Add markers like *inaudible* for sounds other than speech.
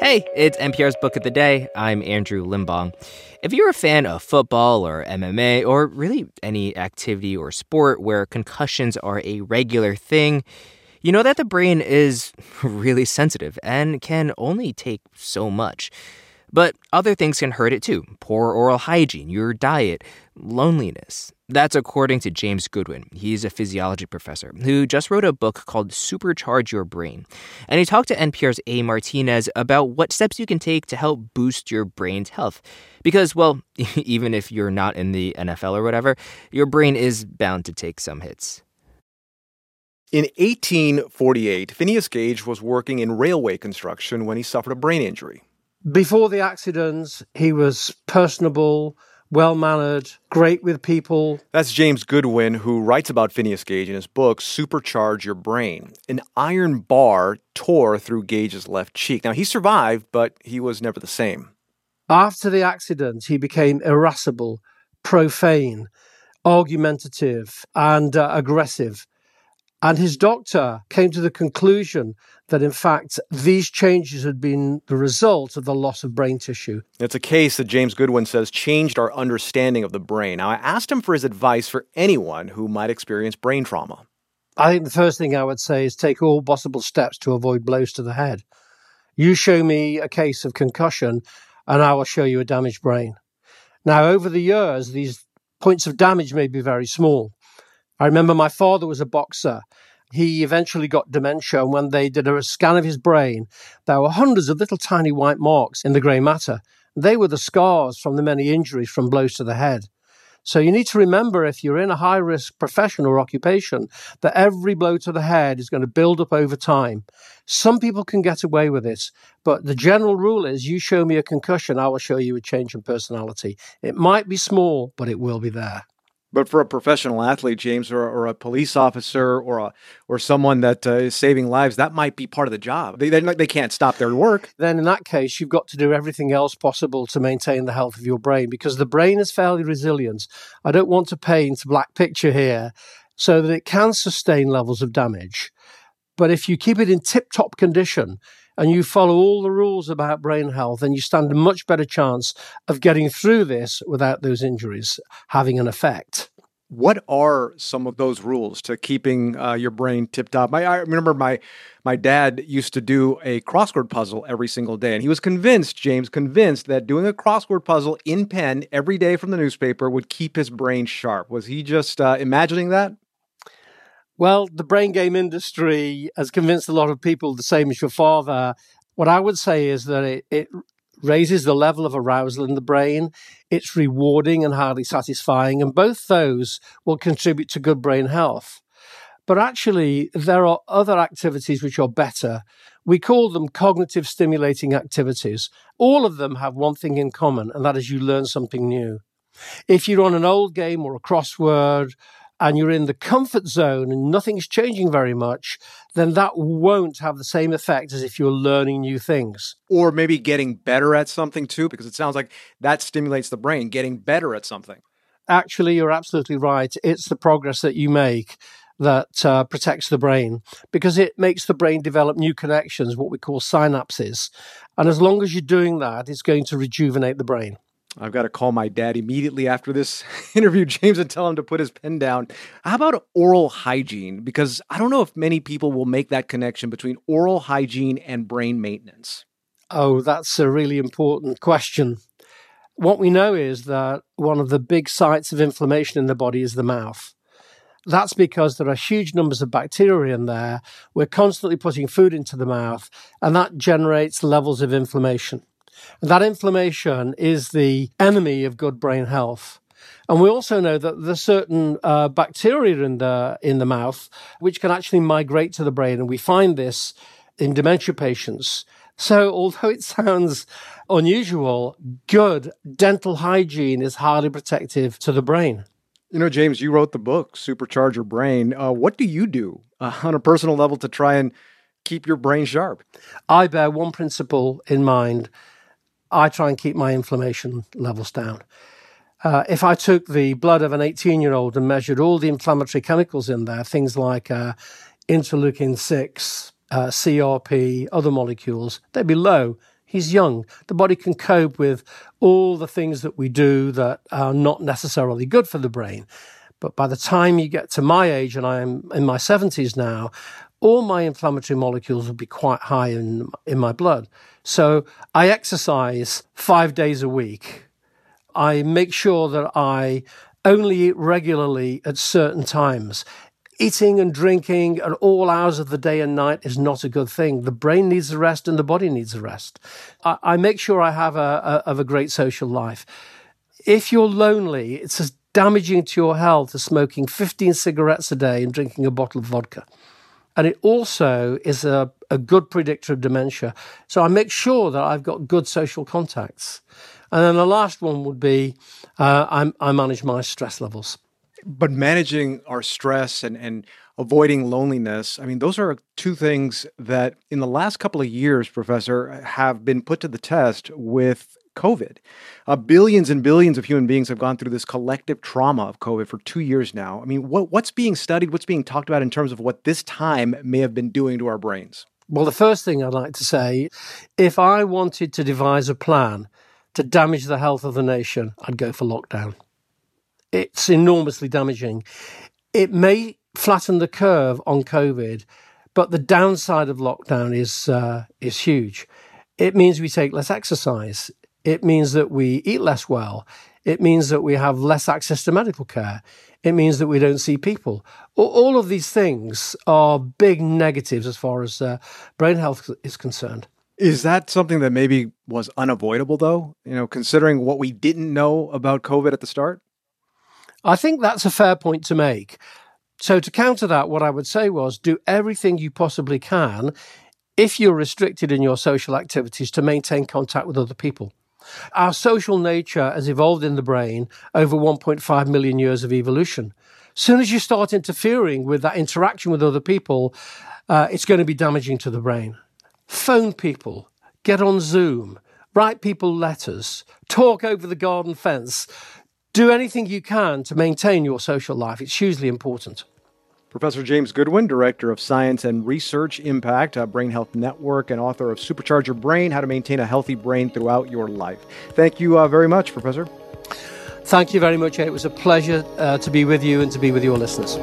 Hey, it's NPR's Book of the Day. I'm Andrew Limbong. If you're a fan of football or MMA or really any activity or sport where concussions are a regular thing, you know that the brain is *laughs* really sensitive and can only take so much. But other things can hurt it too poor oral hygiene, your diet, loneliness. That's according to James Goodwin. He's a physiology professor who just wrote a book called Supercharge Your Brain. And he talked to NPR's A. Martinez about what steps you can take to help boost your brain's health. Because, well, *laughs* even if you're not in the NFL or whatever, your brain is bound to take some hits. In 1848, Phineas Gage was working in railway construction when he suffered a brain injury. Before the accidents, he was personable, well mannered, great with people. That's James Goodwin, who writes about Phineas Gage in his book, Supercharge Your Brain. An iron bar tore through Gage's left cheek. Now, he survived, but he was never the same. After the accident, he became irascible, profane, argumentative, and uh, aggressive. And his doctor came to the conclusion that, in fact, these changes had been the result of the loss of brain tissue. It's a case that James Goodwin says changed our understanding of the brain. Now, I asked him for his advice for anyone who might experience brain trauma. I think the first thing I would say is take all possible steps to avoid blows to the head. You show me a case of concussion, and I will show you a damaged brain. Now, over the years, these points of damage may be very small. I remember my father was a boxer. He eventually got dementia, and when they did a scan of his brain, there were hundreds of little tiny white marks in the grey matter. They were the scars from the many injuries from blows to the head. So you need to remember if you're in a high risk profession or occupation that every blow to the head is going to build up over time. Some people can get away with it, but the general rule is you show me a concussion, I will show you a change in personality. It might be small, but it will be there. But for a professional athlete, James, or, or a police officer, or a or someone that uh, is saving lives, that might be part of the job. They they can't stop their work. Then, in that case, you've got to do everything else possible to maintain the health of your brain because the brain is fairly resilient. I don't want to paint a black picture here, so that it can sustain levels of damage. But if you keep it in tip-top condition, and you follow all the rules about brain health, then you stand a much better chance of getting through this without those injuries having an effect. What are some of those rules to keeping uh, your brain tip top? I remember my my dad used to do a crossword puzzle every single day, and he was convinced, James, convinced that doing a crossword puzzle in pen every day from the newspaper would keep his brain sharp. Was he just uh, imagining that? Well, the brain game industry has convinced a lot of people the same as your father. What I would say is that it, it raises the level of arousal in the brain. It's rewarding and highly satisfying, and both those will contribute to good brain health. But actually, there are other activities which are better. We call them cognitive stimulating activities. All of them have one thing in common, and that is you learn something new. If you're on an old game or a crossword and you're in the comfort zone and nothing's changing very much, then that won't have the same effect as if you're learning new things. Or maybe getting better at something too, because it sounds like that stimulates the brain, getting better at something. Actually, you're absolutely right. It's the progress that you make that uh, protects the brain because it makes the brain develop new connections, what we call synapses. And as long as you're doing that, it's going to rejuvenate the brain. I've got to call my dad immediately after this *laughs* interview, James, and tell him to put his pen down. How about oral hygiene? Because I don't know if many people will make that connection between oral hygiene and brain maintenance. Oh, that's a really important question. What we know is that one of the big sites of inflammation in the body is the mouth. That's because there are huge numbers of bacteria in there. We're constantly putting food into the mouth, and that generates levels of inflammation. And that inflammation is the enemy of good brain health. And we also know that there's certain uh, bacteria in the in the mouth which can actually migrate to the brain, and we find this in dementia patients. So, although it sounds unusual, good dental hygiene is highly protective to the brain. You know, James, you wrote the book Supercharge Your Brain. Uh, what do you do uh, on a personal level to try and keep your brain sharp? I bear one principle in mind I try and keep my inflammation levels down. Uh, if I took the blood of an 18 year old and measured all the inflammatory chemicals in there, things like uh, interleukin 6, uh, CRP, other molecules, they'd be low. He's young. The body can cope with all the things that we do that are not necessarily good for the brain. But by the time you get to my age, and I am in my 70s now, all my inflammatory molecules will be quite high in, in my blood. So I exercise five days a week. I make sure that I only eat regularly at certain times. Eating and drinking at all hours of the day and night is not a good thing. The brain needs a rest and the body needs a rest. I, I make sure I have a, a, a great social life. If you're lonely, it's as damaging to your health as smoking 15 cigarettes a day and drinking a bottle of vodka. And it also is a, a good predictor of dementia. So I make sure that I've got good social contacts. And then the last one would be uh, I, I manage my stress levels. But managing our stress and, and avoiding loneliness, I mean, those are two things that in the last couple of years, Professor, have been put to the test with COVID. Uh, billions and billions of human beings have gone through this collective trauma of COVID for two years now. I mean, what, what's being studied, what's being talked about in terms of what this time may have been doing to our brains? Well, the first thing I'd like to say if I wanted to devise a plan to damage the health of the nation, I'd go for lockdown it's enormously damaging. It may flatten the curve on COVID, but the downside of lockdown is uh, is huge. It means we take less exercise. It means that we eat less well. It means that we have less access to medical care. It means that we don't see people. All of these things are big negatives as far as uh, brain health is concerned. Is that something that maybe was unavoidable, though? You know, considering what we didn't know about COVID at the start? I think that's a fair point to make. So, to counter that, what I would say was do everything you possibly can if you're restricted in your social activities to maintain contact with other people. Our social nature has evolved in the brain over 1.5 million years of evolution. Soon as you start interfering with that interaction with other people, uh, it's going to be damaging to the brain. Phone people, get on Zoom, write people letters, talk over the garden fence, do anything you can to maintain your social life. It's hugely important. Professor James Goodwin, Director of Science and Research Impact, Brain Health Network, and author of Supercharge Your Brain How to Maintain a Healthy Brain Throughout Your Life. Thank you uh, very much, Professor. Thank you very much. It was a pleasure uh, to be with you and to be with your listeners.